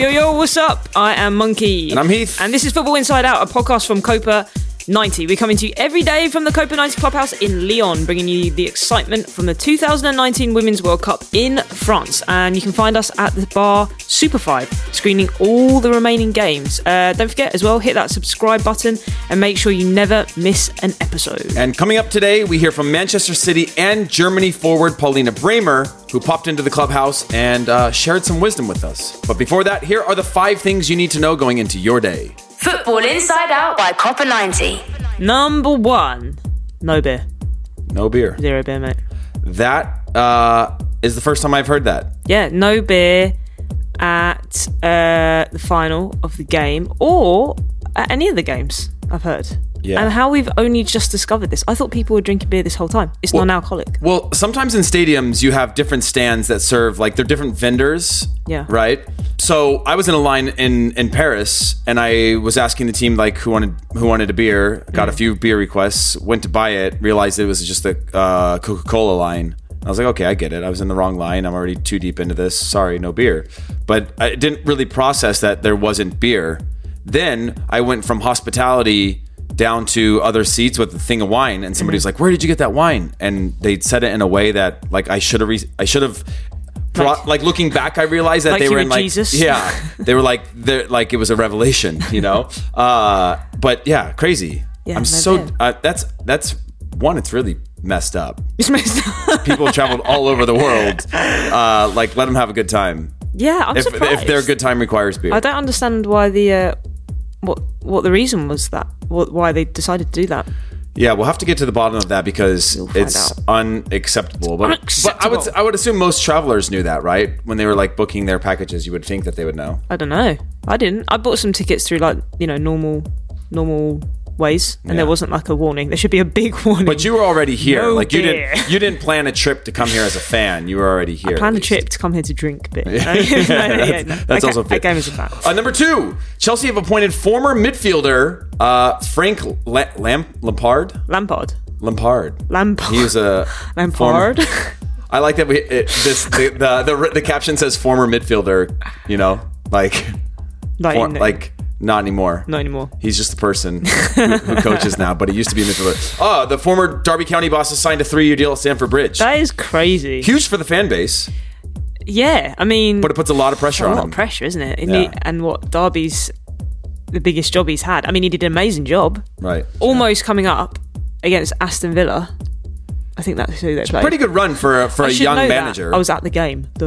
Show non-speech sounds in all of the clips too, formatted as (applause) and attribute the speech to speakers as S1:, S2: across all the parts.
S1: yo, yo, what's up? I am Monki.
S2: And I'm Heath.
S1: And this is Football Inside Out, a podcast from Copa 90. We're coming to you every day from the Copa 90 Clubhouse in Lyon, bringing you the excitement from the 2019 Women's World Cup in France. And you can find us at the bar Super 5, screening all the remaining games. Uh, don't forget as well, hit that subscribe button and make sure you never miss an episode.
S2: And coming up today, we hear from Manchester City and Germany forward Paulina Bremer, who popped into the clubhouse and uh, shared some wisdom with us. But before that, here are the five things you need to know going into your day.
S3: Football Inside Out by Copa 90.
S1: Number one, no beer.
S2: No beer.
S1: Zero beer, mate.
S2: That uh, is the first time I've heard that.
S1: Yeah, no beer at uh, the final of the game or at any of the games, I've heard.
S2: Yeah.
S1: And how we've only just discovered this. I thought people were drinking beer this whole time. It's
S2: Well-
S1: non-alcoholic.
S2: Well, sometimes in stadiums you have different stands that serve like they're different vendors.
S1: Yeah.
S2: Right. So I was in a line in in Paris, and I was asking the team like who wanted who wanted a beer. Got a few beer requests. Went to buy it. Realized it was just a uh, Coca Cola line. I was like, okay, I get it. I was in the wrong line. I'm already too deep into this. Sorry, no beer. But I didn't really process that there wasn't beer. Then I went from hospitality down to other seats with a thing of wine, and somebody was like, "Where did you get that wine?" And they said it in a way that like I should have re- I should have. Pro-
S1: Like-
S2: like looking back, I realized that
S1: Like
S2: they were in like
S1: Jesus?
S2: yeah, (laughs) they were like they're like it was a revelation, you know. (laughs) uh, but yeah, crazy.
S1: Yeah,
S2: I'm so uh, that's that's one. It's really messed up.
S1: It's messed up. (laughs)
S2: People traveled all over the world. Uh, like let them have a good time.
S1: yeah, I'm
S2: If,
S1: surprised.
S2: if their good time requires beer.
S1: I don't understand why the uh, what what the reason was that. What, why they decided to do that.
S2: Yeah, we'll have to get to the bottom of that because it's
S1: out.
S2: unacceptable. But, but I would I would assume most travelers knew that, right? When they were like booking their packages, you would think that they would know.
S1: I don't know. I didn't. I bought some tickets through like you know normal normal ways, and there wasn't like a warning. There should be a big (laughs) warning.
S2: But you were already here.
S1: No
S2: like you
S1: beer.
S2: didn't you didn't plan a trip to come here as a fan. You were already here.
S1: planned a trip to come here to drink beer. (laughs) (laughs)
S2: Yeah,
S1: yeah,
S2: that's-
S1: I
S2: also fair.
S1: I came as a fan.
S2: Uh, number two, Chelsea have appointed former midfielder uh, Frank La- Lam- Lampard.
S1: Lampard.
S2: Lampard.
S1: Lampard.
S2: He's a
S1: Lampard.
S2: former- I like that we it, this the, the the the caption says former midfielder. You know, like
S1: Not,
S2: for, like not anymore.
S1: not anymore.
S2: He's just the person who, who coaches now, but he used to be a midfielder. Oh, the former Derby County boss has signed a three-year deal at Stamford Bridge.
S1: That is crazy.
S2: Huge for the fan base,
S1: Yeah, I mean,
S2: but it puts a lot of pressure
S1: a
S2: on
S1: lot
S2: him.
S1: of pressure, isn't it? And,
S2: Yeah.
S1: he- and what Derby's the biggest job he's had. I mean, he did an amazing job,
S2: Right.
S1: almost coming up against Aston Villa. I think that's who they played.
S2: Pretty good run for a- for
S1: I
S2: a young
S1: know that.
S2: manager.
S1: I was at the game. (laughs)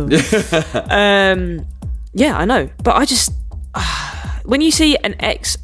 S1: Um, yeah, I know, but I just when you see an ex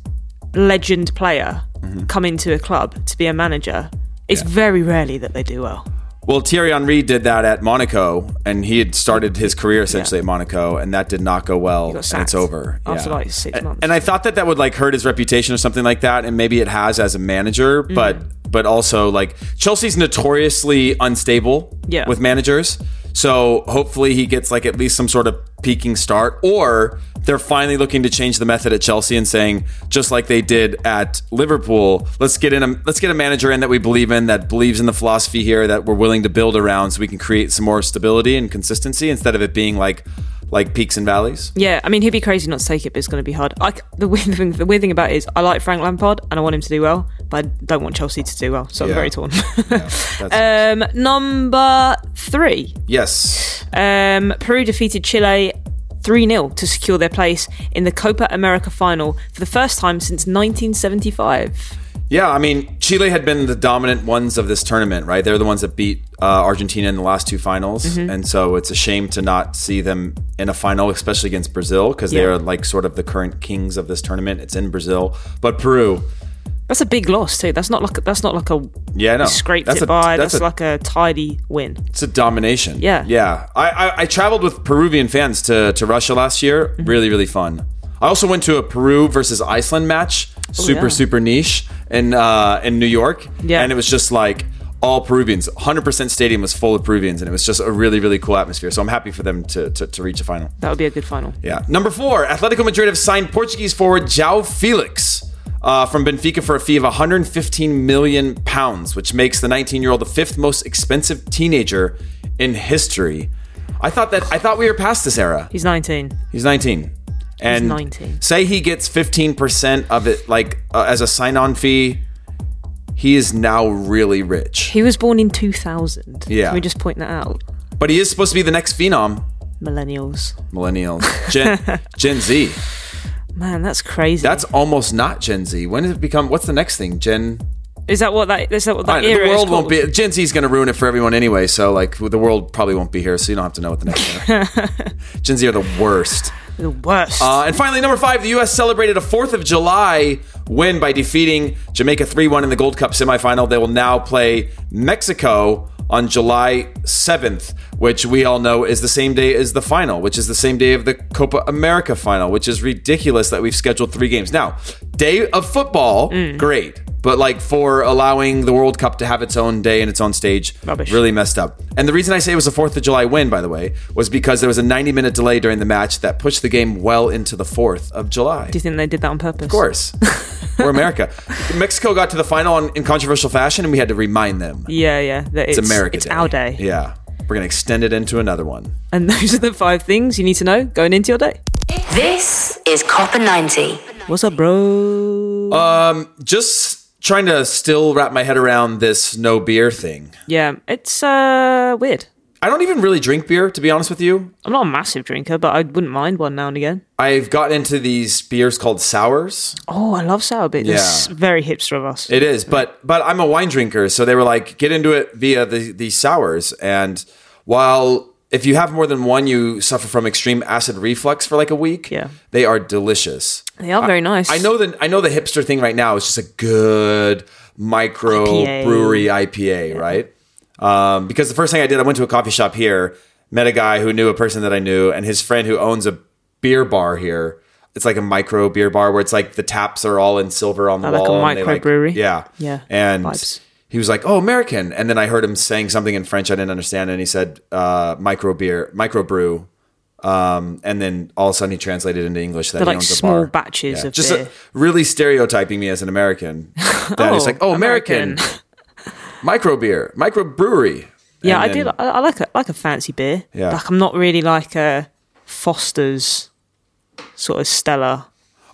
S1: legend player
S2: Mm-hmm.
S1: come into a club to be a manager, it's very rarely that they do well.
S2: Well, Thierry Henry did that at Monaco, and he had started his career essentially at Monaco, and that did not go well. and it's over
S1: after, like, six months.
S2: And I thought that that would like hurt his reputation or something like that, and maybe it has as a manager,
S1: Mm.
S2: but but also like Chelsea's notoriously unstable
S1: Yeah.
S2: with managers. So hopefully he gets like at least some sort of peaking start, or they're finally looking to change the method at Chelsea and saying just like they did at Liverpool, let's get in a let's get a manager in that we believe in, that believes in the philosophy here, that we're willing to build around, so we can create some more stability and consistency instead of it being like like peaks and valleys.
S1: Yeah, I mean, he'd be crazy not to take it, but it's going to be hard. I the weird thing, the weird thing about it is, I like Frank Lampard and I want him to do well, but I don't want Chelsea to do well, so I'm very torn. (laughs)
S2: That's-
S1: um, number three,
S2: yes.
S1: um, Peru defeated Chile 3 0 to secure their place in the Copa America final for the first time since 1975.
S2: Yeah, I mean, Chile had been the dominant ones of this tournament, right? They're the ones that beat uh, Argentina in the last two finals,
S1: Mm-hmm.
S2: and so it's a shame to not see them in a final, especially against Brazil, because they are like sort of the current kings of this tournament. It's in Brazil, but Peru,
S1: That's a big loss too. That's not like a, that's not like a
S2: yeah, no,
S1: scraped
S2: that's
S1: it
S2: a,
S1: by.
S2: That's,
S1: That's,
S2: a,
S1: like a tidy win.
S2: it's a domination.
S1: Yeah.
S2: yeah. I, I I traveled with Peruvian fans to to Russia last year.
S1: Mm-hmm.
S2: Really, really fun. I also went to a Peru versus Iceland match, super
S1: Oh, yeah.
S2: super niche in uh, in New York.
S1: Yeah.
S2: and it was just like all Peruvians. 100% stadium was full of Peruvians, and it was just a really really cool atmosphere. So I'm happy for them to to, to reach a final.
S1: That would be a good final.
S2: Yeah. Number four, Atletico Madrid have signed Portuguese forward João Felix uh, from Benfica for a fee of 115 million pounds, which makes the 19-year-old the fifth most expensive teenager in history. I thought that I thought we were past this era.
S1: He's 19.
S2: He's 19. And
S1: 19.
S2: say he gets 15% of it, like uh, as a sign on fee, he is now really rich.
S1: He was born in 2000.
S2: Yeah.
S1: Can we just point that out?
S2: But he is supposed to be the next phenom.
S1: Millennials.
S2: Millennials. (laughs) Gen, Gen Z.
S1: Man, that's crazy.
S2: That's almost not Gen Z. When does it become, what's the next thing? Gen.
S1: is that what that is that what that
S2: the
S1: era is
S2: world won't
S1: called?
S2: be. Gen Z is going to ruin it for everyone anyway. So like the world probably won't be here. So you don't have to know what the next. (laughs) era. Gen Z are the worst.
S1: The worst.
S2: Uh, and finally, number five, the U.S. celebrated a Fourth of July win by defeating Jamaica three-one in the Gold Cup semifinal. They will now play Mexico on July 7th, which we all know is the same day as the final, which is the same day of the Copa America final, which is ridiculous that we've scheduled three games. Now, day of football, mm. great. But like for allowing the World Cup to have its own day and its own stage,
S1: Rubbish.
S2: really messed up. And the reason I say it was a Fourth of July win, by the way, was because there was a 90 minute delay during the match that pushed the game well into the Fourth of July.
S1: Do you think they did that on purpose?
S2: Of course, (laughs) we're America. (laughs) Mexico got to the final in, in controversial fashion, and we had to remind them
S1: Yeah, yeah. that
S2: it's, America.
S1: It's
S2: Day.
S1: our day.
S2: Yeah, we're gonna extend it into another one.
S1: And those are the five things you need to know going into your day.
S3: This is Copa 90.
S1: What's up, bro?
S2: Um, just trying to still wrap my head around this no beer thing.
S1: yeah, it's uh weird.
S2: I don't even really drink beer, to be honest with you.
S1: I'm not a massive drinker, but I wouldn't mind one now and again.
S2: I've gotten into these beers called sours.
S1: Oh, I love sour beer. It's
S2: Yeah.
S1: very hipster of us.
S2: It is, but but I'm a wine drinker, so they were like, get into it via the the sours. And while if you have more than one, you suffer from extreme acid reflux for like a week.
S1: Yeah.
S2: they are delicious.
S1: they are very nice.
S2: I know that I know the hipster thing right now is just a good micro
S1: IPA.
S2: brewery IPA, right? Um, because the first thing I did, I went to a coffee shop here, met a guy who knew a person that I knew, and his friend who owns a beer bar here. It's like a micro beer bar where it's like the taps are all in silver on the
S1: Oh, like a
S2: wall. like-
S1: microbrewery?
S2: Yeah,
S1: Yeah.
S2: and.
S1: Vibes.
S2: He was like, "Oh, American," and then I heard him saying something in French I didn't understand, and he said, uh, "Micro beer, micro brew," um, and then all of a sudden he translated into English that
S1: They're
S2: he
S1: like
S2: owns a
S1: small
S2: bar.
S1: batches of
S2: just
S1: beer.
S2: uh, really stereotyping me as an American. (laughs) That
S1: Oh,
S2: like, oh, American, micro beer, micro brewery.
S1: Yeah,
S2: And
S1: I
S2: then-
S1: do. I, I like a like a fancy beer.
S2: Yeah.
S1: like I'm not really like a Foster's sort of Stella.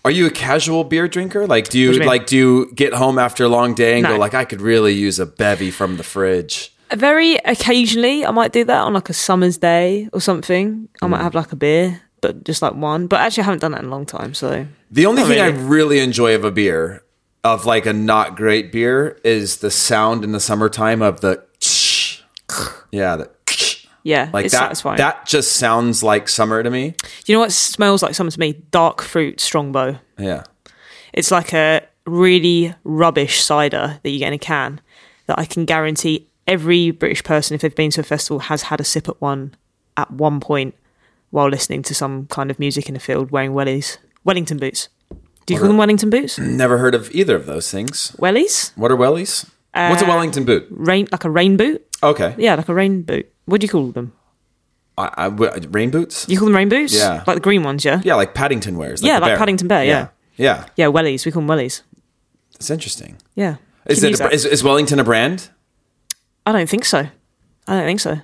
S2: Are you a casual beer drinker? Like, do you,
S1: do you
S2: like do you get home after a long day and
S1: No.
S2: go like, I could really use a bevy from the fridge?
S1: Very occasionally, I might do that on like a summer's day or something. I
S2: Mm.
S1: might have like a beer, but just like one. But actually, I haven't done that in a long time. So
S2: The only
S1: Not
S2: thing I
S1: really.
S2: really enjoy of a beer, of like a not great beer, is the sound in the summertime of the. (sniffs) Yeah, the (sniffs)
S1: yeah,
S2: like that.
S1: satisfying.
S2: That just sounds like summer to me.
S1: Do you know what smells like summer to me? Dark fruit strongbow.
S2: Yeah.
S1: It's like a really rubbish cider that you get in a can that I can guarantee every British person, if they've been to a festival, has had a sip at one at one point while listening to some kind of music in the field wearing wellies. Wellington boots. Do you call them Wellington boots?
S2: Never heard of either of those things.
S1: Wellies?
S2: What are wellies? What's a
S1: Uh,
S2: Wellington boot?
S1: Rain like a rain boot?
S2: Okay.
S1: Yeah, like a rain boot. What do you call them?
S2: I, I, rain boots?
S1: You call them rain boots?
S2: Yeah.
S1: Like the green ones, yeah?
S2: Yeah, like Paddington wears.
S1: Yeah, like
S2: bear.
S1: Paddington Bear, yeah.
S2: Yeah.
S1: Yeah, wellies. We call them wellies.
S2: It's interesting.
S1: Yeah.
S2: Is, it a, is, is Wellington a brand?
S1: I don't think so. I don't think so.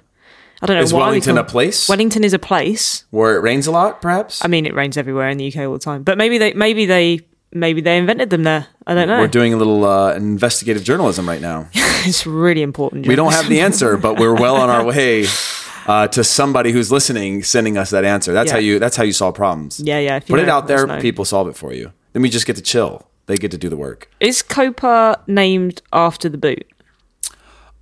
S1: I don't know
S2: Is
S1: why
S2: Wellington
S1: call-
S2: a place?
S1: Wellington is a place.
S2: Where it rains a lot, perhaps?
S1: I mean, it rains everywhere in the UK all the time. But maybe they, maybe they, maybe they invented them there. I don't know.
S2: We're doing a little uh, investigative journalism right now. (laughs)
S1: it's really important.
S2: We don't have the answer, but we're well on our way (laughs) uh, to somebody who's listening sending us that answer. That's
S1: Yeah.
S2: how you. That's how you solve problems.
S1: Yeah, yeah.
S2: Put it out there. People solve it for you. Then we just get to chill. They get to do the work.
S1: Is Copa named after the boot?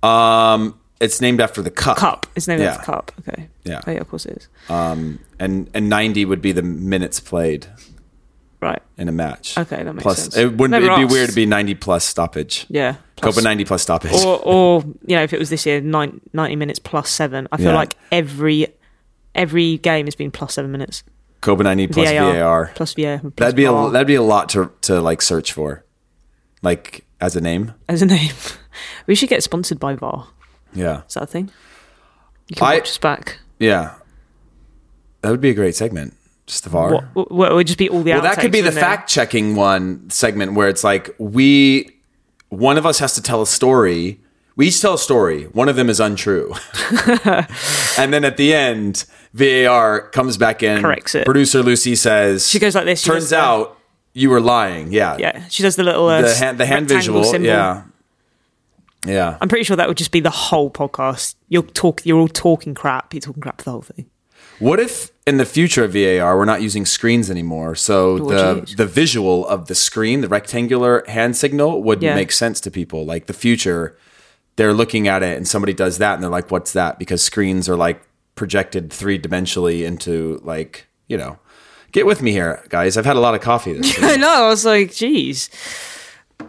S2: Um, it's named after the cup.
S1: Cup. It's named
S2: Yeah.
S1: after cup. Okay.
S2: Yeah.
S1: Oh, yeah, of course it is.
S2: Um, and and ninety would be the minutes played
S1: Right.
S2: in a match.
S1: Okay, that makes
S2: plus,
S1: sense.
S2: It wouldn't.
S1: Never
S2: it'd be weird to be ninety plus stoppage.
S1: Yeah. Plus-
S2: Copa ninety plus stoppage.
S1: or, (laughs) or you know, if it was this year, nine, 90 minutes plus seven. I feel
S2: Yeah.
S1: like every every game has been plus seven minutes.
S2: Copa ninety plus
S1: VAR,
S2: VAR.
S1: plus VAR. Plus
S2: That'd be a
S1: VAR
S2: that'd be a lot to to like search for, like as a name.
S1: as a name. (laughs) we should get sponsored by VAR.
S2: Yeah,
S1: Is that a thing? You can
S2: I-
S1: watch us back.
S2: yeah. That would be a great segment. Just the VAR.
S1: What, what, it would just be all the
S2: well, that could be the fact checking one segment where it's like we one of us has to tell a story. we each tell a story. One of them is untrue. (laughs) and then at the end, VAR comes back in.
S1: Corrects it.
S2: Producer Lucy says,
S1: She goes like this, she
S2: Turns
S1: the-
S2: out you were lying. Yeah.
S1: Yeah, she does the little uh,
S2: The hand, the hand visual.
S1: symbol.
S2: Yeah. Yeah.
S1: I'm pretty sure that would just be the whole podcast. You're talk. You're all talking crap. You're talking crap for the whole thing.
S2: What if in the future of VAR we're not using screens anymore? So
S1: you
S2: the
S1: use?
S2: the visual of the screen, the rectangular hand signal, would
S1: Yeah.
S2: make sense to people. Like the future, they're looking at it and somebody does that and they're like, "What's that?" Because screens are like projected three dimensionally into like you know. Get with me here, guys. I've had a lot of coffee this (laughs)
S1: I know. I was like, geez.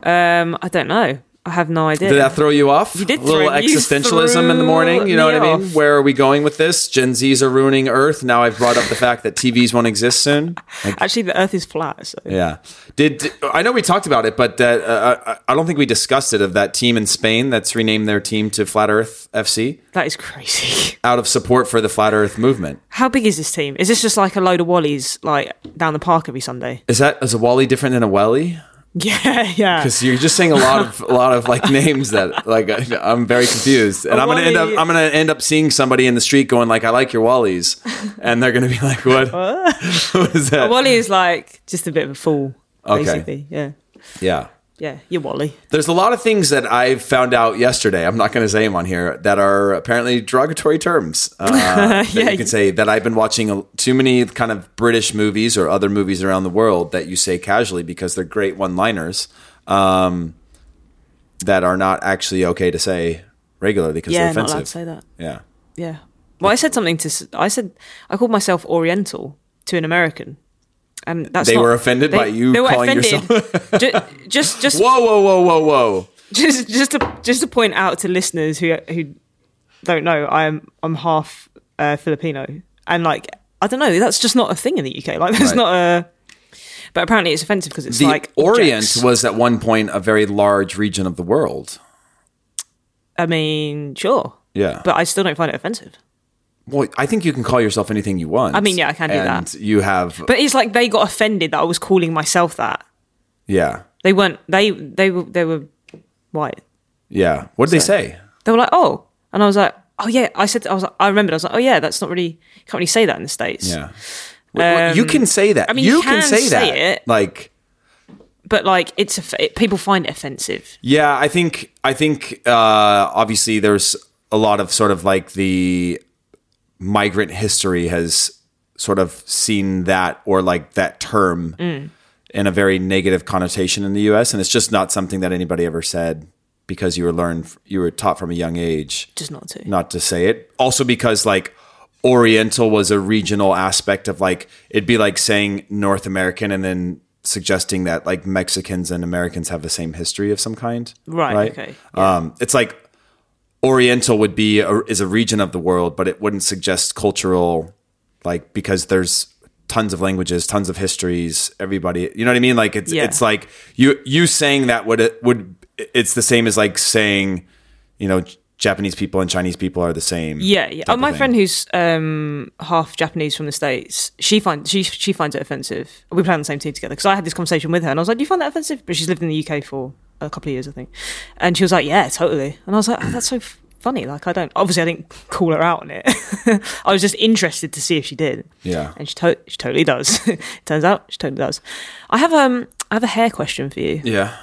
S1: Um, I don't know. I have no idea.
S2: Did that throw you off?
S1: You did
S2: a little (laughs) existentialism in the morning. You know what I mean?
S1: off.
S2: Where are we going with this? Gen Zs are ruining Earth. Now I've brought up the fact that TVs won't exist soon. Like,
S1: Actually, the Earth is flat. So
S2: Yeah. Did I know we talked about it, but that uh, I I don't think we discussed it of that team in Spain that's renamed their team to Flat Earth FC
S1: that is crazy. (laughs)
S2: out of support for the Flat Earth movement.
S1: How big is this team? Is this just like a load of wallies like down the park every Sunday?
S2: Is that is a Wally different than a Welly? (laughs)
S1: Yeah, yeah.
S2: Because you're just saying a lot of a lot of like names that like I- I'm very confused, and
S1: A
S2: I'm gonna end up I'm gonna end up seeing somebody in the street going like I like your Wallies, and they're gonna be like what? (laughs) (laughs) what is that?
S1: Wally is like just a bit of a fool,
S2: Okay.
S1: basically. Yeah,
S2: Yeah.
S1: Yeah. You're Wally.
S2: There's a lot of things that I found out yesterday. I'm not going to say them on here that are apparently derogatory terms. Uh, (laughs) that
S1: Yeah.
S2: you can say that I've been watching too many kind of British movies or other movies around the world that you say casually because they're great one-liners um, that are not actually okay to say regularly because
S1: Yeah,
S2: they're
S1: not allowed
S2: offensive.
S1: to say that.
S2: Yeah.
S1: Yeah. Well, I said something to. I said I called myself Oriental to an American, and that's
S2: They
S1: not-
S2: were offended by you calling (laughs) (laughs)
S1: Ju- just, just,
S2: Whoa, whoa, whoa, whoa, whoa!
S1: just, just to just to point out to listeners who who don't know, I'm I'm half uh, Filipino, and like I don't know, that's just not a thing in the UK. Like, there's
S2: Right.
S1: not a. But apparently, it's offensive because it's
S2: The
S1: like
S2: Orient
S1: objects.
S2: was at one point a very large region of the world.
S1: I mean, sure,
S2: Yeah,
S1: but I still don't find it offensive.
S2: Well, I think you can call yourself anything you want.
S1: I mean, yeah, I can do
S2: and
S1: that.
S2: You have,
S1: But it's like they got offended that I was calling myself that.
S2: yeah,
S1: They weren't. They they were they were white.
S2: yeah. What did they say?
S1: They were like, oh, and I was like, oh yeah. I said, I was like, I remembered. I was like, oh yeah, that's not really. You can't really say that in the states.
S2: Yeah, well, you
S1: Um,
S2: can say that.
S1: I mean,
S2: you,
S1: you
S2: can,
S1: can
S2: say,
S1: say
S2: that.
S1: it.
S2: Like,
S1: But like, it's it, people find it offensive.
S2: yeah, I think, I think, uh, obviously, there's a lot of sort of like the migrant history has sort of seen that or like that term
S1: Mm.
S2: in a very negative connotation in the U.S. and it's just not something that anybody ever said because you were learned, you were taught from a young age.
S1: Just not to.
S2: not to say it. Also because like Oriental was a regional aspect of like it'd be like saying North American and then suggesting that like Mexicans and Americans have the same history of some kind.
S1: Right, right? okay,
S2: Um, it's like Oriental would be a, is a region of the world, but it wouldn't suggest cultural like because there's tons of languages, tons of histories. Everybody, you know what I mean? Like it's
S1: Yeah.
S2: it's like you you saying that would it would it's the same as like saying you know Japanese people and Chinese people are the same.
S1: Yeah, yeah. Oh, my friend who's um, half Japanese from the states, she finds she she finds it offensive. We play on the same team together because I had this conversation with her, and I was like, "Do you find that offensive?" But she's lived in the UK for a couple of years, I think, and she was like, "Yeah, totally." And I was like, oh, "That's so f- funny." Like, I don't obviously I didn't (laughs) call her out on it. (laughs) I was just interested to see if she did.
S2: Yeah.
S1: and she, to- she totally does. (laughs) Turns out she totally does. I have um I have a hair question for you.
S2: Yeah.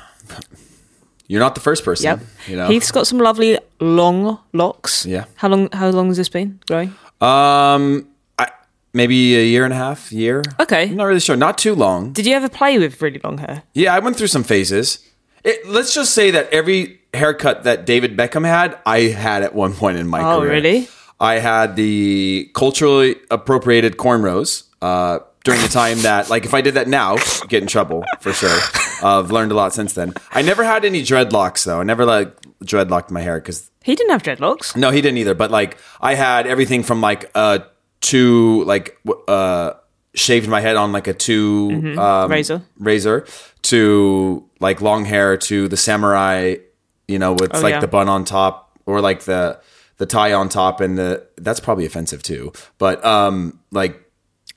S2: You're not the first person.
S1: Yep.
S2: You know.
S1: Heath's got some lovely long locks.
S2: Yeah.
S1: How long? How long has this been growing?
S2: um, I, maybe a year and a half, year.
S1: Okay.
S2: I'm not really sure. Not too long.
S1: Did you ever play with really long hair?
S2: Yeah, I went through some phases. It, let's just say that every haircut that David Beckham had, I had at one point in my
S1: Oh,
S2: career.
S1: really?
S2: I had the culturally appropriated cornrows uh, during the time that, like, if I did that now, get in trouble for sure. Uh, I've learned a lot since then. I never had any dreadlocks though. I never like dreadlocked my hair because
S1: He didn't have dreadlocks.
S2: no, he didn't either. But like, I had everything from like uh two like uh shaved my head on like a 2 um,
S1: Razor.
S2: razor to like long hair to the samurai, you know, with
S1: Oh,
S2: like
S1: yeah.
S2: the bun on top or like the the tie on top and the that's probably offensive too. But um like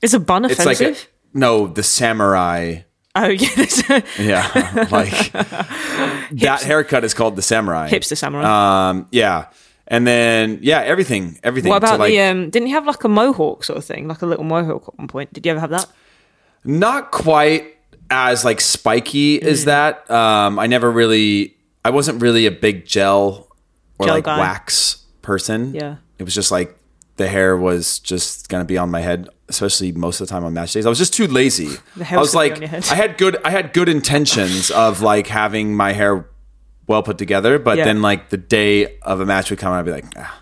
S1: Is a bun
S2: it's
S1: offensive?
S2: like a, no the samurai
S1: Oh (laughs) yeah,
S2: Yeah, like (laughs) that haircut is called the samurai.
S1: hipster samurai.
S2: Um, yeah, and then yeah, everything, everything.
S1: what
S2: So,
S1: about
S2: like,
S1: the? Um, didn't you have like a mohawk sort of thing, like a little mohawk at one point? Did you ever have that?
S2: not quite as like spiky
S1: Mm.
S2: as that. Um, I never really, I wasn't really a big gel or
S1: Gel
S2: like
S1: guy.
S2: wax person.
S1: Yeah.
S2: it was just like the hair was just gonna be on my head, especially most of the time on match days. I was just too lazy.
S1: The hair
S2: I
S1: was
S2: was
S1: gonna be
S2: like,
S1: on your head.
S2: I had good, I had good intentions of like having my hair well put together, but
S1: Yeah.
S2: then like the day of a match would come, and I'd be like, ah,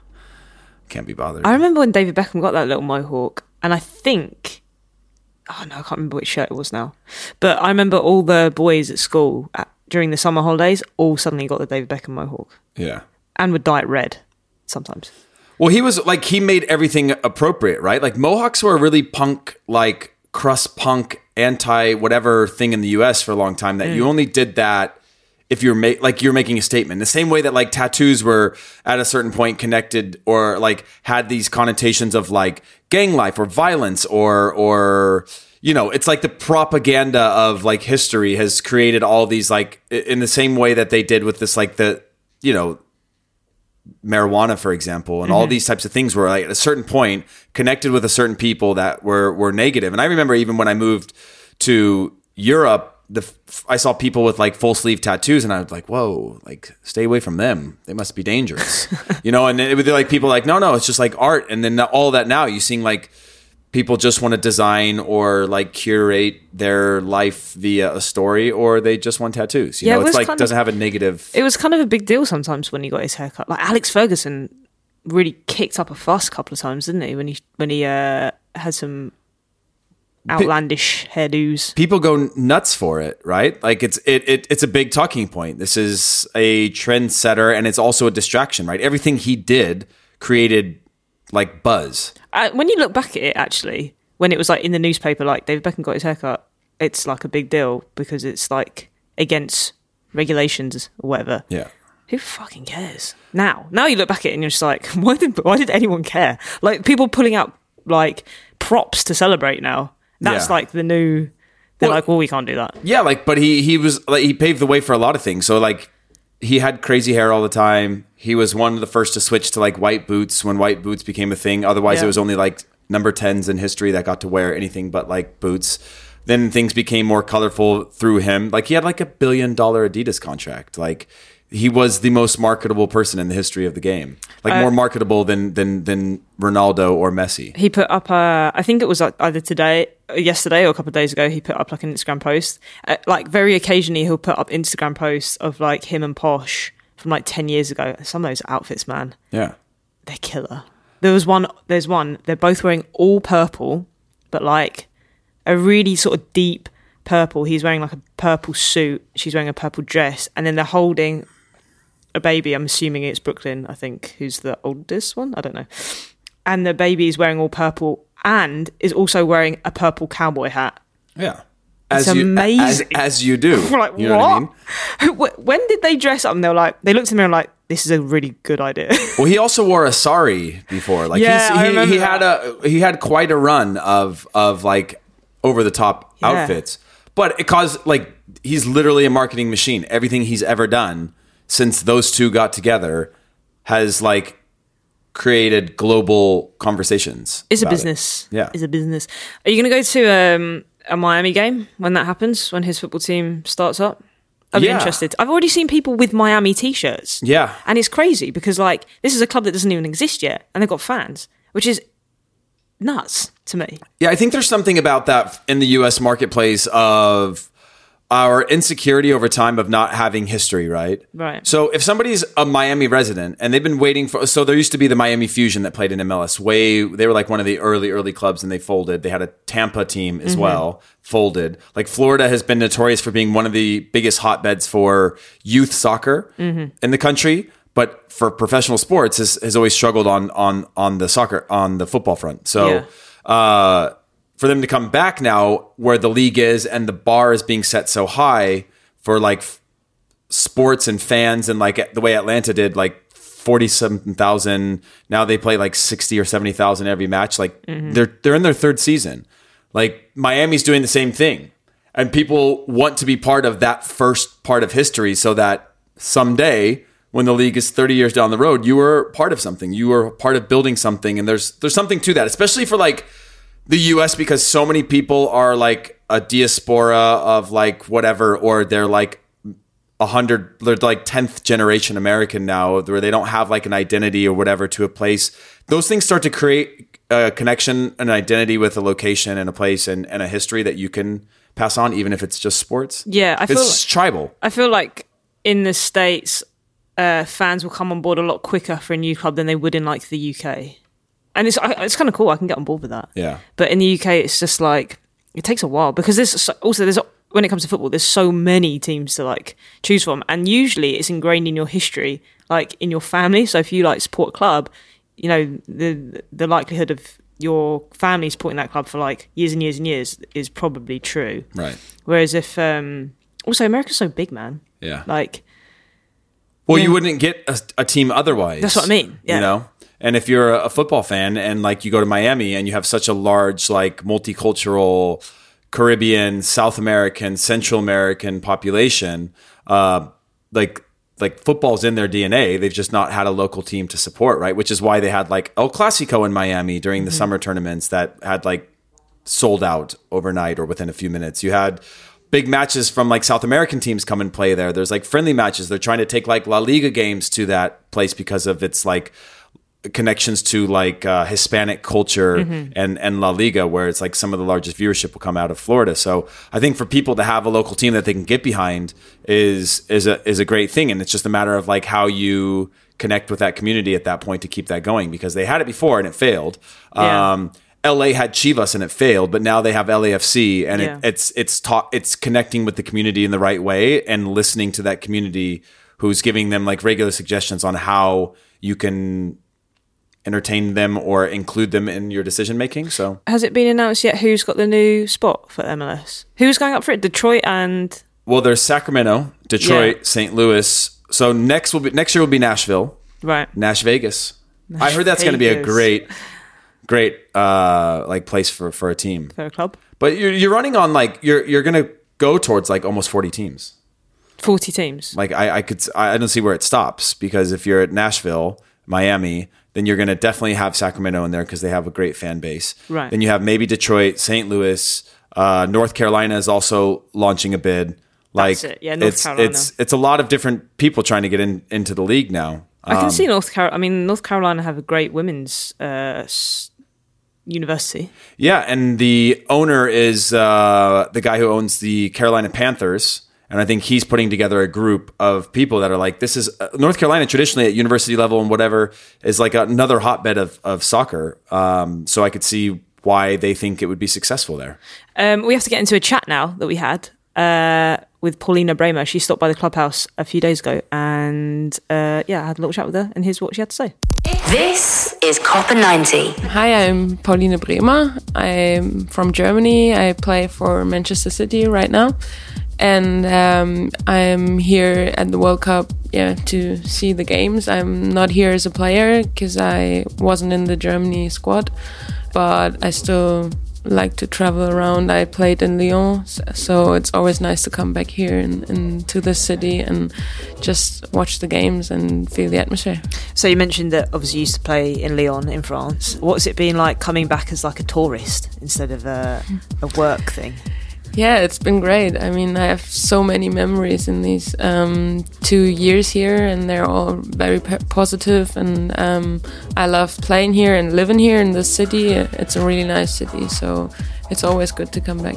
S2: can't be bothered.
S1: I remember when David Beckham got that little mohawk, and I think, oh no, I can't remember which shirt it was now, but I remember all the boys at school at, during the summer holidays all suddenly got the David Beckham mohawk
S2: yeah.
S1: and would dye it red sometimes.
S2: Well, he was like he made everything appropriate, right? Like Mohawks were a really punk, like crust punk, anti whatever thing in the U.S. for a long time. That
S1: Mm.
S2: you only did that if you're ma- like you're making a statement. The same way that like tattoos were at a certain point connected or like had these connotations of like gang life or violence or or you know, it's like the propaganda of like history has created all these like in the same way that they did with this like the you know marijuana, for example, and all mm-hmm. these types of things were like at a certain point connected with a certain people that were were. And I remember even when I moved to Europe, the I saw people with like full sleeve tattoos, and I was like, "Whoa, like stay away from them. They must be dangerous," (laughs) you know. And it would be like people like, "No, no, it's just like art." And then all that now you seeing like people just want to design or like curate their life via a story, or they just want tattoos. You
S1: Yeah, it
S2: it's like
S1: kind of-
S2: doesn't have a negative.
S1: It was kind of a big deal sometimes when he got his haircut. Like Alex Ferguson really kicked up a fuss a couple of times, didn't he? When he when he uh, had some outlandish hairdos.
S2: people go nuts for it, right? Like it's it, it it's a big talking point. This is a trendsetter and it's also a distraction, right? Everything he did created like buzz.
S1: Uh, when you look back at it, actually, when it was like in the newspaper, like David Beckham got his haircut, it's like a big deal because it's like against regulations or whatever.
S2: Yeah.
S1: Who fucking cares? Now, now you look back at it and you're just like, (laughs) why did why did anyone care? Like people pulling out like props to celebrate now. That's
S2: Yeah.
S1: like the new. They're
S2: Well-
S1: like, well, we can't do that.
S2: Yeah, like but he he was like he paved the way for a lot of things. So like he had crazy hair all the time. He was one of the first to switch to like white boots when white boots became a thing. Otherwise,
S1: Yeah.
S2: it was only like number 10s in history that got to wear anything but like boots. Then things became more colorful through him. Like he had like a billion dollar Adidas contract. Like he was the most marketable person in the history of the game. Like
S1: Uh,
S2: more marketable than than than Ronaldo or Messi.
S1: He put up a, I think it was either today, yesterday, or a couple of days ago. He put up like an Instagram post. Uh, like very occasionally, he'll put up Instagram posts of like him and Posh from like ten years ago. Some of those outfits, man,
S2: Yeah.
S1: they're killer. There was one. There's one. They're both wearing all purple, but like a really sort of deep purple. He's wearing like a purple suit. She's wearing a purple dress, and then they're holding a baby. I'm assuming it's Brooklyn. I think who's the oldest one. I don't know. And the baby is wearing all purple and is also wearing a purple cowboy hat.
S2: Yeah.
S1: It's
S2: As you, as,
S1: amazing.
S2: as you do. (laughs)
S1: Like,
S2: you know what I mean? (laughs)
S1: When did they dress up? And they were like, they looked at me and were like, this is a really good idea. (laughs)
S2: Well, he also wore a sari before. Like
S1: Yeah,
S2: he's,
S1: I
S2: he,
S1: remember
S2: he had a he had quite a run of of like over the top
S1: Yeah.
S2: outfits. But it caused like he's literally a marketing machine. Everything he's ever done since those two got together has like created global conversations.
S1: It's a
S2: about it.
S1: business.
S2: Yeah.
S1: It's a business. Are you going to go to um, a Miami game when that happens, when his football team starts up? I'd be
S2: Yeah.
S1: interested. I've already seen people with Miami t shirts.
S2: Yeah.
S1: And it's crazy because, like, this is a club that doesn't even exist yet, and they've got fans, which is nuts to me.
S2: Yeah, I think there's something about that in the US marketplace of our insecurity over time of not having history, right?
S1: Right.
S2: So if somebody's a Miami resident and they've been waiting for so there used to be the Miami Fusion that played in MLS. Way they were like one of the early early clubs and they folded. They had a Tampa team as well, folded. Like Florida has been notorious for being one of the biggest hotbeds for youth soccer in the country. But for professional sports, has, has always struggled on on on the soccer on the football front. So
S1: Yeah.
S2: uh, for them to come back now where the league is and the bar is being set so high for like sports and fans and like the way Atlanta did like 47,000 now they play like 60 or 70,000 every match like mm-hmm. they're they're in their third season. Like Miami's doing the same thing. And people want to be part of that first part of history so that someday when the league is 30 years down the road you were part of something. You were part of building something. And there's there's something to that especially for like the US because so many people are like a diaspora of like whatever or they're like a hundred they're like 10th generation American now where they don't have like an identity or whatever to a place. Those things start to create a connection an identity with a location and a place and, and a history that you can pass on even if it's just sports.
S1: Yeah, I feel
S2: it's tribal.
S1: I feel like in the states, uh, fans will come on board a lot quicker for a new club than they would in like the UK, and it's I, it's kind of cool. I can get on board with that.
S2: Yeah.
S1: But in the UK, it's just like it takes a while because there's so- also there's when it comes to football, there's so many teams to like choose from, and usually it's ingrained in your history, like in your family. So if you like support a club, you know the the likelihood of your family supporting that club for like years and years and years is probably true.
S2: right
S1: Whereas if um also America's so big, man.
S2: yeah
S1: Like
S2: Well,
S1: Yeah.
S2: you wouldn't get a, a team otherwise.
S1: That's what I mean, yeah.
S2: You know, and if you're a, football fan and like you go to Miami and you have such a large like multicultural Caribbean, South American, Central American population, uh, like like football's in their DNA. They've just not had a local team to support, right? Which is why they had like El Clasico in Miami during
S1: Mm-hmm.
S2: the summer tournaments that had like sold out overnight or within a few minutes. You had big matches from like South American teams come and play there. There's like friendly matches. They're trying to take like La Liga games to that place because of its like connections to like uh, Hispanic culture and and La Liga, where it's like some of the largest viewership will come out of Florida. So I think for people to have a local team that they can get behind is is a is a great thing, and it's just a matter of like how you connect with that community at that point to keep that going because they had it before and it failed.
S1: Yeah.
S2: Um, LA had Chivas and it failed, but now they have LAFC and
S1: Yeah.
S2: it, it's it's taught it's connecting with the community in the right way and listening to that community who's giving them like regular suggestions on how you can entertain them or include them in your decision making. So
S1: has it been announced yet who's got the new spot for MLS? Who's going up for it? Detroit and
S2: well, there's Sacramento, Detroit,
S1: Yeah.
S2: St. Louis. So next will be next year will be Nashville,
S1: right.
S2: Nash Vegas. I heard that's going to be a great, great uh, like place for for a team.
S1: For a club.
S2: But you're you're running on like you're you're gonna go towards like almost forty teams.
S1: Forty teams.
S2: Like I, I could I don't see where it stops because if you're at Nashville, Miami, then you're gonna definitely have Sacramento in there because they have a great fan base.
S1: Right.
S2: Then you have maybe Detroit, St. Louis, uh, North Carolina is also launching a bid. Like
S1: That's it. Yeah, North
S2: it's
S1: Carolina.
S2: it's it's a lot of different people trying to get in into the league now.
S1: I can
S2: Um,
S1: see North Carolina. I mean, North Carolina have a great women's uh, university.
S2: Yeah, and the owner is uh, the guy who owns the Carolina Panthers, and I think he's putting together a group of people that are like, this is uh, North Carolina traditionally at university level and whatever is like another hotbed of of soccer. Um, so I could see why they think it would be successful there.
S1: Um, we have to get into a chat now that we had uh, with Paulina Bremer. She stopped by the clubhouse a few days ago, and uh, yeah, I had a little chat with her, and here's what she had to say.
S3: This is Copa 90.
S4: Hi, I'm Pauline Bremer. I'm from Germany. I play for Manchester City right now. And um, I'm here at the World Cup yeah, to see the games. I'm not here as a player because I wasn't in the Germany squad, but I still like to travel around. I played in Lyon, so it's always nice to come back here and, and to the city and just watch the games and feel the atmosphere.
S1: So you mentioned that obviously you used to play in Lyon in France. What's it been like coming back as like a tourist instead of a, a work thing?
S4: Yeah, it's been great. I mean, I have so many memories in these um, two years here, and they're all very p- positive. And um, I love playing here and living here in the city. It's a really nice city, so it's always good to come back.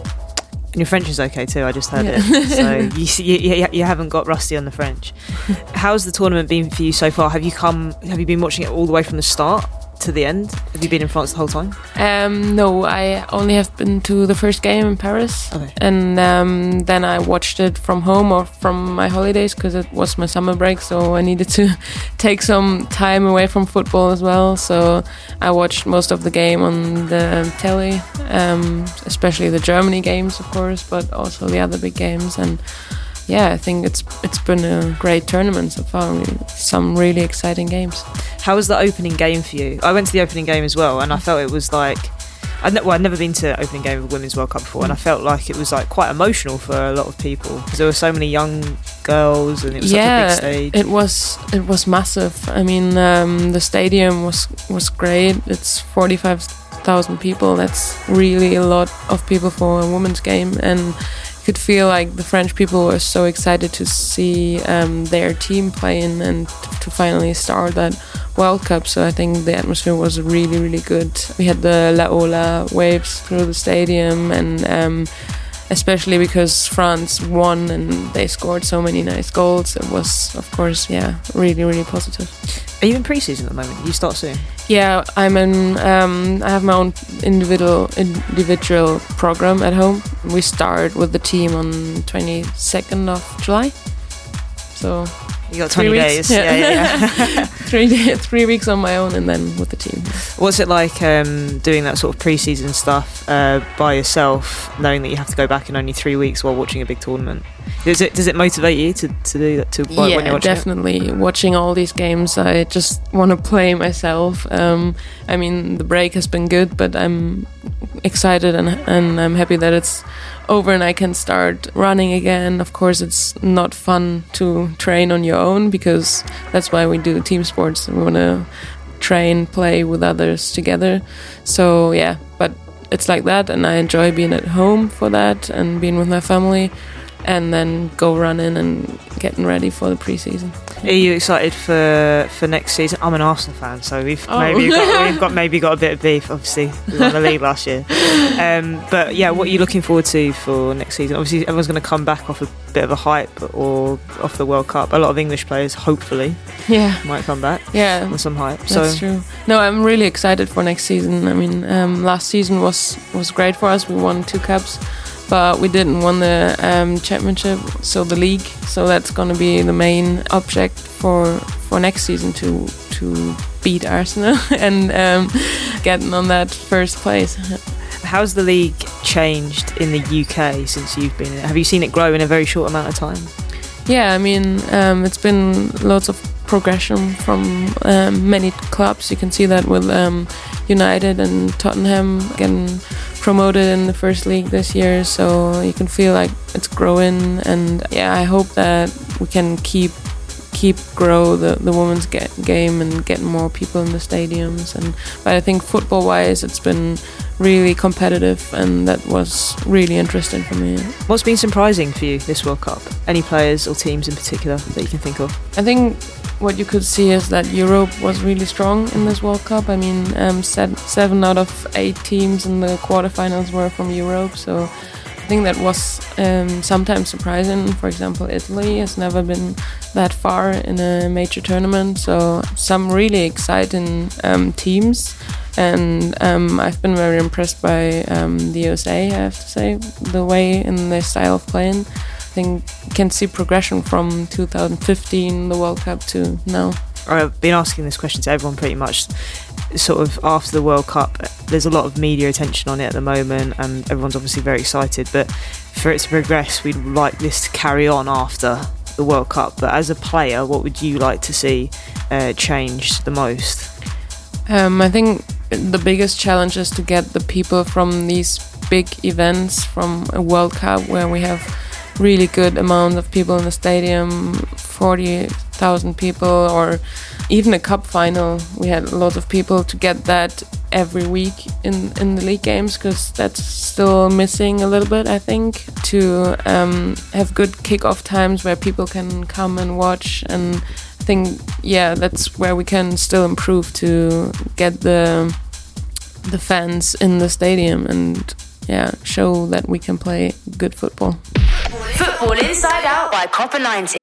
S1: And your French is okay too. I just heard
S4: Yeah.
S1: it. So (laughs) you, you you haven't got rusty on the French. (laughs) How's the tournament been for you so far? Have you come? Have you been watching it all the way from the start to the end? Have you been in France the whole time?
S4: Um, no, I only have been to the first game in Paris,
S1: Okay.
S4: and um, then I watched it from home or from my holidays because it was my summer break, so I needed to (laughs) take some time away from football as well. So I watched most of the game on the telly, um, especially the Germany games, of course, but also the other big games. And yeah, I think it's it's been a great tournament so far. Really, some really exciting games.
S1: How was the opening game for you? I went to the opening game as well, and I felt it was like I'd, ne- well, I'd never been to opening game of the Women's World Cup before, and I felt like it was like quite emotional for a lot of people because there were so many young girls, and it was
S4: yeah,
S1: such a big stage.
S4: it was it was massive. I mean, um, the stadium was was great. It's forty five thousand people. That's really a lot of people for a women's game, and could feel like the French people were so excited to see um, their team playing and to finally start that World Cup. So I think the atmosphere was really really good. We had the La Ola waves through the stadium and. Um, especially because France won and they scored so many nice goals. It was, of course, yeah, really, really positive.
S1: Are you in pre-season at the moment? You start soon.
S4: Yeah, I'm in. Um, I have my own individual individual program at home. We start with the team on 22nd of July. So
S1: You got
S4: Three
S1: 20
S4: weeks.
S1: days. Yeah,
S4: Yeah.
S1: yeah, yeah.
S4: three day, three weeks on my own, and then with the team.
S1: What's it like um, doing that sort of pre-season stuff uh, by yourself, knowing that you have to go back in only three weeks while watching a big tournament? Does it does it motivate you to, to do that? To when
S4: yeah,
S1: you're watching it?
S4: definitely. Watching all these games, I just want to play myself. Um, I mean, the break has been good, but I'm excited and and I'm happy that it's over and I can start running again. Of course, it's not fun to train on your own because that's why we do team sports. We want to train, play with others together. So yeah, but it's like that, and I enjoy being at home for that and being with my family. And then go running and getting ready for the preseason.
S1: Are you excited for for next season? I'm an Arsenal fan, so we've
S4: Oh.
S1: maybe got, (laughs) we've got maybe got a bit of beef. Obviously, we won the league last year. Um, but yeah, what are you looking forward to for next season? Obviously, everyone's going to come back off a bit of a hype or off the World Cup. A lot of English players, hopefully,
S4: Yeah,
S1: might come back
S4: yeah,
S1: with some hype.
S4: That's
S1: so
S4: true. No, I'm really excited for next season. I mean, um, last season was was great for us. We won two cups, but we didn't win the um, championship, so the league. So that's going to be the main object for for next season to to beat Arsenal (laughs) and um, getting on that first place.
S1: how's the league changed in the UK since you've been? Have you seen it grow in a very short amount of time?
S4: Yeah, I mean, um, it's been lots of progression from um, many clubs. You can see that with um, United and Tottenham getting promoted in the first league this year. So you can feel like it's growing, and yeah, I hope that we can keep keep grow the the women's ga- game and get more people in the stadiums. And but I think football wise, it's been really competitive, and that was really interesting for me.
S1: What's been surprising for you this World Cup? Any players or teams in particular that you can think of?
S4: I think what you could see is that Europe was really strong in this World Cup. I mean, um, seven out of eight teams in the quarterfinals were from Europe, so I think that was um, sometimes surprising. For example, Italy has never been that far in a major tournament, so some really exciting um, teams. And um, I've been very impressed by um, the USA, I have to say, the way and their style of playing. I think can see progression from 2015, the World Cup, to now.
S1: I've been asking this question to everyone pretty much sort of after the World Cup. There's a lot of media attention on it at the moment, and everyone's obviously very excited. But for it to progress, we'd like this to carry on after the World Cup. But as a player, what would you like to see uh, change the most?
S4: Um, I think the biggest challenge is to get the people from these big events, from a World Cup where we have really good amount of people in the stadium, 40,000 people, or even a cup final. We had a lot of people to get that every week in, in the league games because that's still missing a little bit, I think, to um, have good kickoff times where people can come and watch and think yeah that's where we can still improve to get the the fans in the stadium and yeah show that we can play good football
S3: Football Inside Out by Copa 90.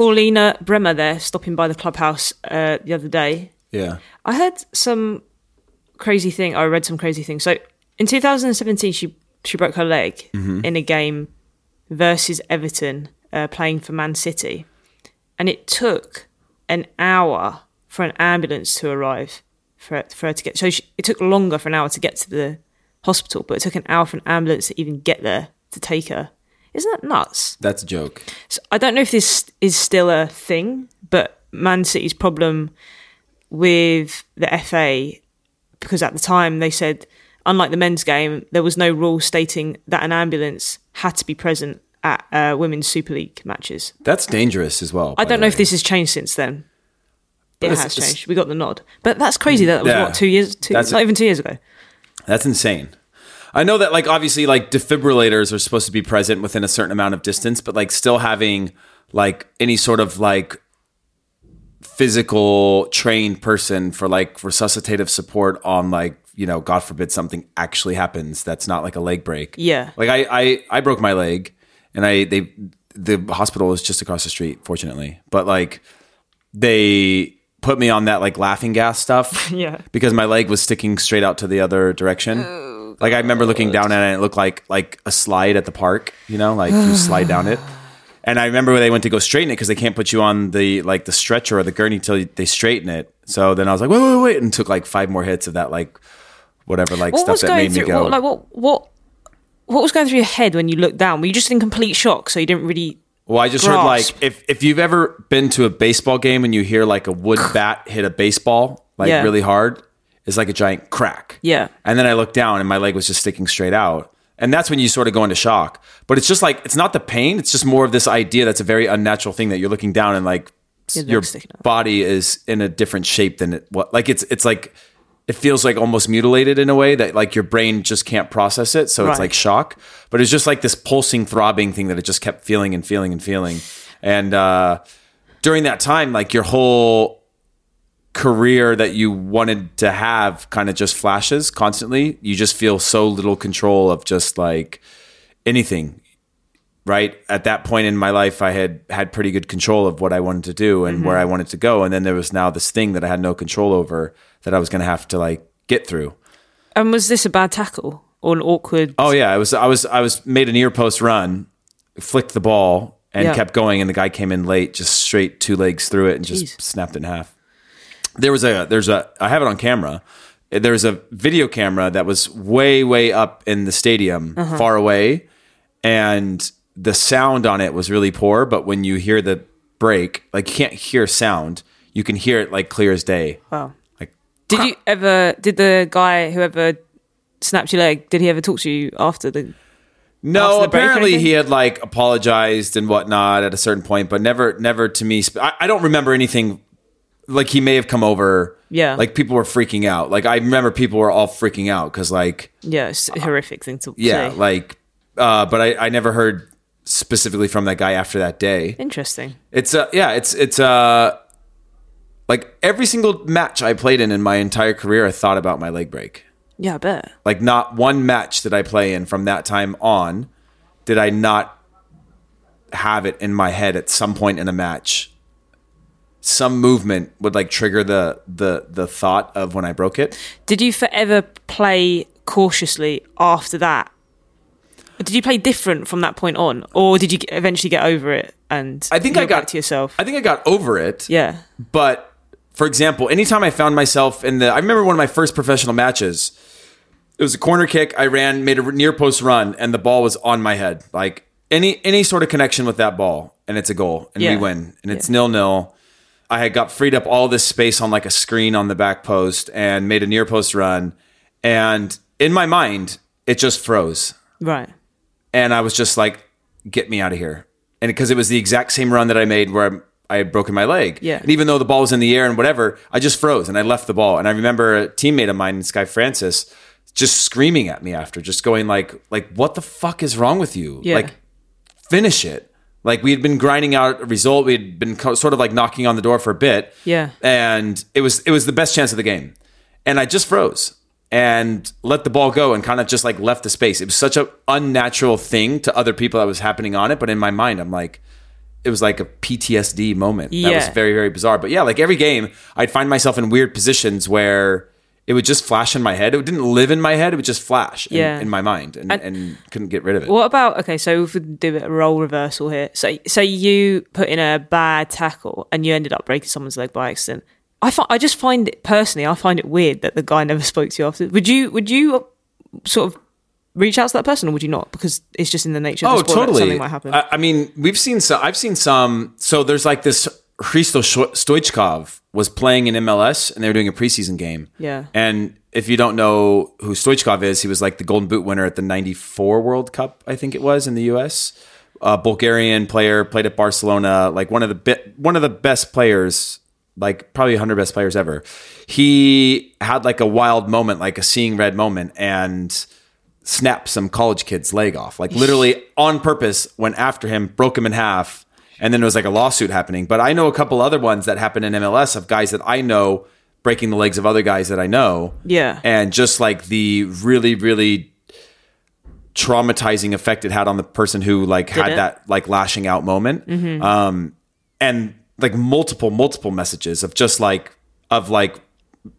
S1: Pauline Bremer there stopping by the clubhouse uh, the other day.
S2: Yeah.
S1: I heard some crazy thing. I read some crazy thing. So in 2017, she she broke her leg in a game versus Everton, uh, playing for Man City, and it took an hour for an ambulance to arrive for her, for her to get. So she, it took longer for an hour to get to the hospital, but it took an hour for an ambulance to even get there to take her. Isn't that nuts?
S2: That's a joke.
S1: So I don't know if this is still a thing, but Man City's problem with the FA, because at the time they said, unlike the men's game, there was no rule stating that an ambulance had to be present at uh, women's Super League matches.
S2: That's dangerous as well.
S1: I don't know if this has changed since then. It
S2: it's-
S1: has changed. We got the nod, but that's crazy. That was
S2: Yeah.
S1: what two years, two, not even two years ago.
S2: That's insane. I know that like obviously like defibrillators are supposed to be present within a certain amount of distance, but like still having like any sort of like physical trained person for like resuscitative support on like you know god forbid something actually happens that's not like a leg break
S1: Yeah.
S2: like i i, I broke my leg and i they the hospital was just across the street fortunately but like they put me on that like laughing gas stuff (laughs)
S1: Yeah.
S2: because my leg was sticking straight out to the other direction oh. Like i remember looking down at it and it looked like like a slide at the park you know like you slide down it (sighs) and I remember when they went to go straighten it because they can't put you on the like the stretcher or the gurney till they straighten it. So then I was like, wait, wait, wait, and took like five more hits of that like whatever like
S1: What
S2: stuff
S1: was
S2: that
S1: going
S2: made me
S1: through?
S2: go.
S1: What, like what what what was going through your head when you looked down? Were you just in complete shock? So you didn't really
S2: well, I just heard like if if you've ever been to a baseball game and you hear like a wood (sighs) bat hit a baseball like
S1: Yeah.
S2: really hard, it's like a giant crack.
S1: Yeah.
S2: And then I looked down and my leg was just sticking straight out. And that's when you sort of go into shock. But it's just like it's not the pain, it's just more of this idea that's a very unnatural thing that you're looking down and like
S1: Your
S2: your
S1: leg's sticking out.
S2: body is in a different shape than it what like it's it's like it feels like almost mutilated in a way that like your brain just can't process it so
S1: Right.
S2: it's like shock but it's just like this pulsing throbbing thing that it just kept feeling and feeling and feeling and uh during that time like your whole career that you wanted to have kind of just flashes constantly you just feel so little control of just like anything right? At that point in my life i had had pretty good control of what i wanted to do and where mm-hmm. i wanted to go. And then there was now this thing that i had no control over that i was going to have to like get through.
S1: And was this a bad tackle or an awkward?
S2: oh yeah. I was i was i was made an ear post run flicked the ball and
S1: Yeah.
S2: kept going. And the guy came in late just straight two legs through it and just snapped it in half there was a there's a i have it on camera there's a video camera that was way way up in the stadium
S1: Uh-huh.
S2: far away and the sound on it was really poor but when you hear the break like you can't hear sound you can hear it like clear as day
S1: Wow.
S2: like
S1: Did you ever? Did the guy whoever snapped your leg? Did he ever talk to you after the?
S2: No, apparently he had like apologized and whatnot at a certain point, but never, never to me. sp- I, I don't remember anything. Like he may have come over.
S1: Yeah.
S2: Like people were freaking out. Like I remember people were all freaking out because like
S1: Yeah, it's a horrific thing to
S2: yeah,
S1: say.
S2: like. Uh, but I, I never heard specifically from that guy after that day.
S1: Interesting.
S2: It's uh yeah, it's it's uh like every single match I played in in my entire career, I thought about my leg break.
S1: Yeah, I bet.
S2: Like not one match that I play in from that time on did I not have it in my head at some point in a match. Some movement would like trigger the the the thought of when I broke it.
S1: Did you forever play cautiously after that? Did you play different from that point on, or did you eventually get over it and
S2: I think I got
S1: to yourself?
S2: I think I got over it.
S1: yeah.
S2: But for example, anytime I found myself in the, I remember one of my first professional matches. It was a corner kick. I ran, made a near post run, and the ball was on my head. Like any any sort of connection with that ball, and it's a goal, and
S1: Yeah.
S2: we win, and it's nil nil. I had got freed up all this space on like a screen on the back post, and made a near post run, and in my mind, it just froze
S1: Right.
S2: and I was just like, "Get me out of here!" And because it was the exact same run that I made, where I had broken my leg.
S1: Yeah.
S2: And even though the ball was in the air and whatever, I just froze and I left the ball. And I remember a teammate of mine, Sky Francis, just screaming at me after, just going like, like, what the fuck is wrong with you?
S1: Yeah.
S2: Like, finish it. Like we had been grinding out a result. We had been co- sort of like knocking on the door for a bit.
S1: Yeah.
S2: And it was it was the best chance of the game. And I just froze and let the ball go and kind of just like left the space. It was such a unnatural thing to other people that was happening on it, but in my mind I'm like it was like a PTSD moment. Yeah. That was very very bizarre. But yeah, like every game I'd find myself in weird positions where it would just flash in my head. It didn't live in my head. It would just flash in,
S1: Yeah.
S2: in my mind and, and, couldn't get rid of it.
S1: What about okay? So if we do a role reversal here. So so you put in a bad tackle and you ended up breaking someone's leg by accident. I find I just find it personally. I find it weird that the guy never (laughs) spoke to you after. Would you would you sort of reach out to that person or would you not? Because it's just in the nature. of
S2: Oh,
S1: the sport
S2: totally.
S1: Something might happen.
S2: I, I mean, we've seen so I've seen some. So there's like this Hristo Stoichkov was playing in MLS and they were doing a preseason game.
S1: Yeah.
S2: And if you don't know who Stoichkov is, he was like the Golden Boot winner at the '94 World Cup, I think it was in the U.S. A Bulgarian player played at Barcelona, like one of the bi- one of the best players, like probably 100 best players ever. He had like a wild moment, like a seeing red moment, and snapped some college kid's leg off. Like literally on purpose, went after him, broke him in half, and then it was like a lawsuit happening. But I know a couple other ones that happened in MLS of guys that I know breaking the legs of other guys that I know.
S1: Yeah.
S2: And just like the really, really traumatizing effect it had on the person who like had
S1: it?
S2: that like lashing out moment. Um and like multiple, multiple messages of just like of like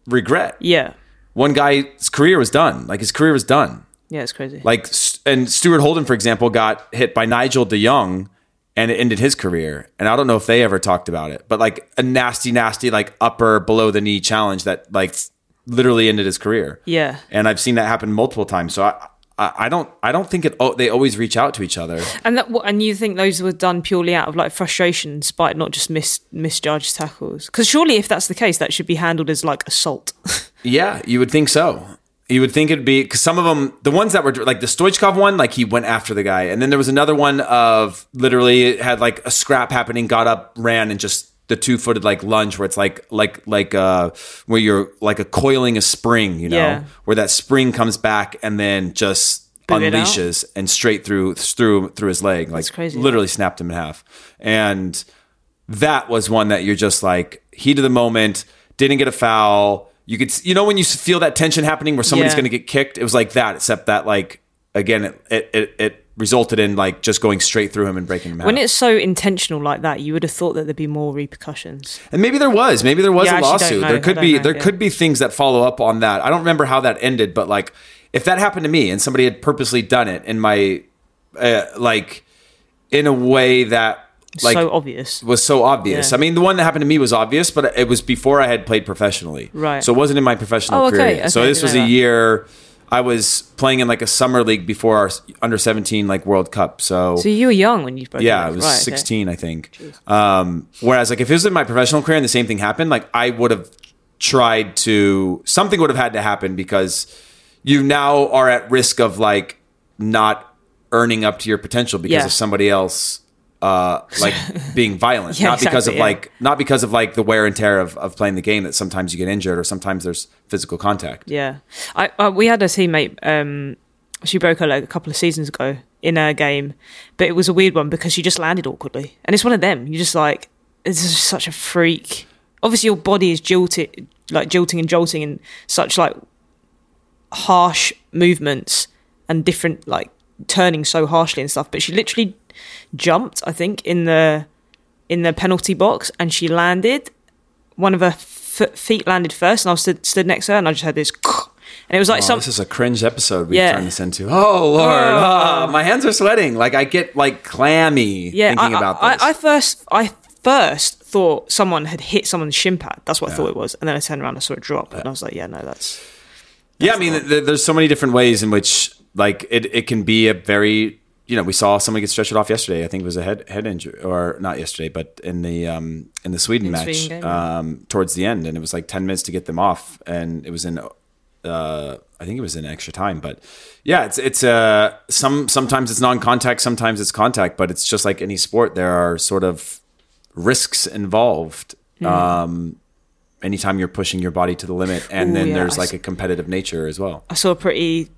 S2: regret.
S1: yeah.
S2: One guy's career was done. Like his career was done.
S1: Yeah, it's crazy.
S2: Like, and Stuart Holden, for example, got hit by Nigel de Jong and it ended his career. And I don't know if they ever talked about it, but like a nasty, nasty, like upper below the knee challenge that like literally ended his career.
S1: Yeah.
S2: And I've seen that happen multiple times. So I, I, I don't, I don't think it, oh, they always reach out to each other.
S1: And that, and you think those were done purely out of like frustration, spite not just mis, misjudged tackles? Because surely, if that's the case, that should be handled as like assault. (laughs)
S2: Yeah, you would think so. You would think it'd be because some of them, the ones that were like the Stoichkov one, like he went after the guy, and then there was another one of literally it had like a scrap happening, got up, ran, and just the two footed like lunge where it's like like like uh where you're like a coiling a spring, you know,
S1: Yeah.
S2: where that spring comes back and then just
S1: out?
S2: unleashes and straight through through through his leg, like
S1: crazy.
S2: literally snapped him in half, and that was one that you're just like heat of the moment, didn't get a foul. You could, you know, when you feel that tension happening where somebody's
S1: Yeah.
S2: going to get kicked, it was like that, except that, like, again, it, it, it, it resulted in like just going straight through him and breaking him out.
S1: when it's so intentional like that, you would have thought that there'd be more repercussions.
S2: and maybe there was, maybe there was
S1: Yeah,
S2: a lawsuit. There could be,
S1: know,
S2: there
S1: yeah.
S2: could be things that follow up on that. I don't remember how that ended, but like, if that happened to me and somebody had purposely done it in my, uh, like, in a way that, like,
S1: so obvious.
S2: was so obvious.
S1: Yeah.
S2: I mean, the one that happened to me was obvious, but it was before I had played professionally.
S1: Right.
S2: So it wasn't in my professional
S1: Oh, okay,
S2: career.
S1: okay,
S2: so this was a
S1: that.
S2: year I was playing in like a summer league before our under 17 like World Cup. So,
S1: So you were young when you broke.
S2: yeah, I was
S1: Right, okay.
S2: 16, I think. Um, whereas like if it was in my professional career and the same thing happened, like I would have tried to something would have had to happen because you now are at risk of like not earning up to your potential because
S1: Yeah.
S2: of somebody else uh like (laughs) being violent
S1: Yeah,
S2: not because of
S1: yeah.
S2: like not because of like the wear and tear of, of playing the game that sometimes you get injured or sometimes there's physical contact
S1: Yeah, I, I we had a teammate. Um, she broke her leg a couple of seasons ago in a game, but it was a weird one because she just landed awkwardly, and it's one of them. You're just like this is such a freak. Obviously, your body is jolted, like jolting and jolting, and such like harsh movements and different like turning so harshly and stuff. But she literally jumped, I think, in the in the penalty box, and she landed. One of her f- feet landed first, and I was stood, stood next to her, and I just heard this, (laughs) and it was like
S2: Oh,
S1: some.
S2: this is a cringe episode we've
S1: Yeah.
S2: turned this into. Oh Lord, Ah, my hands are sweating. Like I get like clammy
S1: yeah,
S2: thinking
S1: I,
S2: about this.
S1: I, I first, I first thought someone had hit someone's shin pad. That's what I thought it was, and then I turned around, and I saw it drop, and I was like, yeah, no, that's
S2: yeah, I mean, th- there's so many different ways in which like it, it can be a very you know we saw somebody get stretched off yesterday. I think it was a head head injury or not yesterday, but in the um in the Sweden
S1: In
S2: match
S1: Sweden
S2: um towards the end, and it was like ten minutes to get them off, and it was in. Uh, I think it was in extra time, but yeah, it's it's uh some sometimes it's non-contact, sometimes it's contact, but it's just like any sport. There are sort of risks involved.
S1: Hmm.
S2: Um, anytime you're pushing your body to the limit, and
S1: Ooh,
S2: then
S1: yeah,
S2: there's like a competitive nature as well.
S1: I saw a pretty.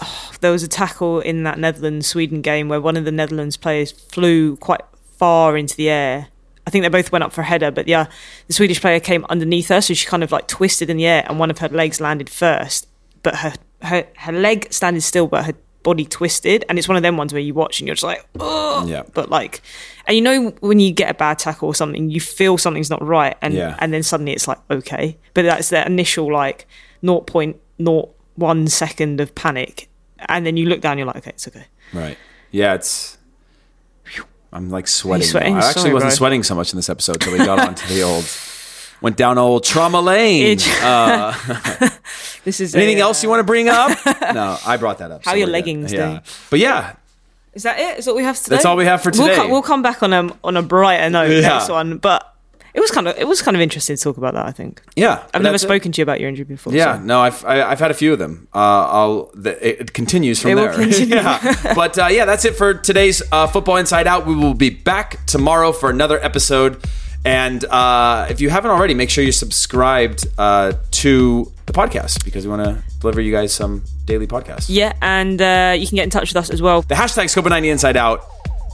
S1: oh, there was a tackle in that Netherlands Sweden game where one of the Netherlands players flew quite far into the air. I think they both went up for a header, but yeah, the Swedish player came underneath her, so she kind of like twisted in the air, and one of her legs landed first, but her her her leg standing still, but her body twisted, and it's one of them ones where you watch and you're just like, oh,
S2: Yeah.
S1: but like, and you know when you get a bad tackle or something, you feel something's not right, and
S2: Yeah.
S1: and then suddenly it's like okay, but that's that initial like 0.01 second of panic, and then you look down, you're like, okay, it's okay.
S2: Right. Yeah, it's. I'm like sweating.
S1: sweating?
S2: I actually
S1: Sorry,
S2: wasn't
S1: bro.
S2: sweating so much in this episode till we got onto the old. (laughs) Went down old trauma lane. Uh, (laughs)
S1: This is
S2: anything
S1: a,
S2: else you want to bring up? (laughs) no, I brought that up.
S1: How
S2: so
S1: your
S2: we're good.
S1: leggings
S2: Yeah. But yeah,
S1: Is that it? Is that all we have today?
S2: That's all we have for
S1: We'll,
S2: today.
S1: co- we'll come back on a on a brighter note
S2: Yeah.
S1: next one, but it was kind of it was kind of interesting to talk about that. I think
S2: yeah.
S1: I've never
S2: that's it.
S1: spoken to you about your injury before.
S2: Yeah,
S1: so.
S2: no, I've I, I've had a few of them. Uh, I'll the, it, continues from
S1: It will
S2: there.
S1: continue. (laughs)
S2: yeah, but uh, yeah, that's it for today's uh, football inside out. We will be back tomorrow for another episode. And uh, if you haven't already, make sure you're subscribed uh, to the podcast because we want to deliver you guys some daily podcasts.
S1: yeah, and uh, you can get in touch with us as well.
S2: The hashtag Copa90 Inside Out.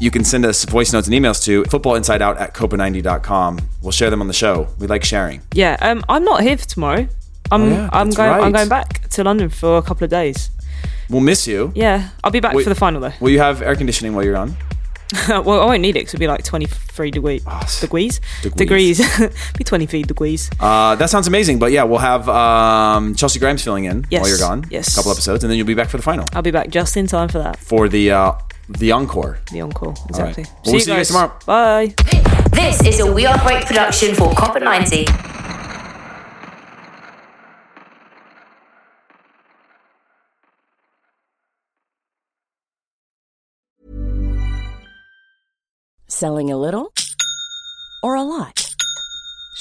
S2: You can send us voice notes and emails to footballinsideout at copa90.com. We'll share them on the show. We like sharing.
S1: Yeah, um, I'm not here for tomorrow. I'm
S2: Oh, yeah,
S1: I'm going I'm going back to London for a couple of days.
S2: We'll miss you.
S1: Yeah, I'll be back
S2: Wait.
S1: for the final though.
S2: Will you have air conditioning while you're on? (laughs)
S1: well, I won't need it because it'll be like 23 degree,
S2: s-
S1: degrees.
S2: degrees.
S1: Degrees. (laughs) be 23 degrees.
S2: Uh, that sounds amazing. But yeah, we'll have um, Chelsea Grimes filling in
S1: Yes,
S2: while you're gone.
S1: yes.
S2: A couple episodes, and then you'll be back for the final
S1: I'll be back just in time for that.
S2: for the uh, the encore.
S1: The encore. Exactly.
S2: Well, we'll see you guys tomorrow.
S1: Bye.
S3: This is a We Are Great production for Copa 90.
S5: Selling a little or a lot?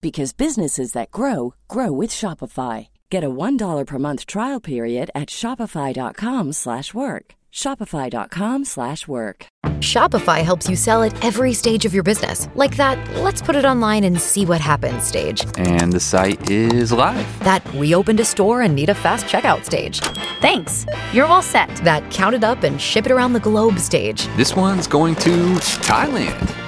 S5: because businesses that grow grow with Shopify. Get a $1 per month trial period at shopify.com/work. slash work. shopify.com/work. slash work.
S6: Shopify helps you sell at every stage of your business. Like that, let's put it online and see what happens stage.
S7: And the site is live.
S6: That we opened a store and need a fast checkout stage.
S8: Thanks. You're all set.
S6: That count it up and ship it around the globe stage.
S7: This one's going to Thailand.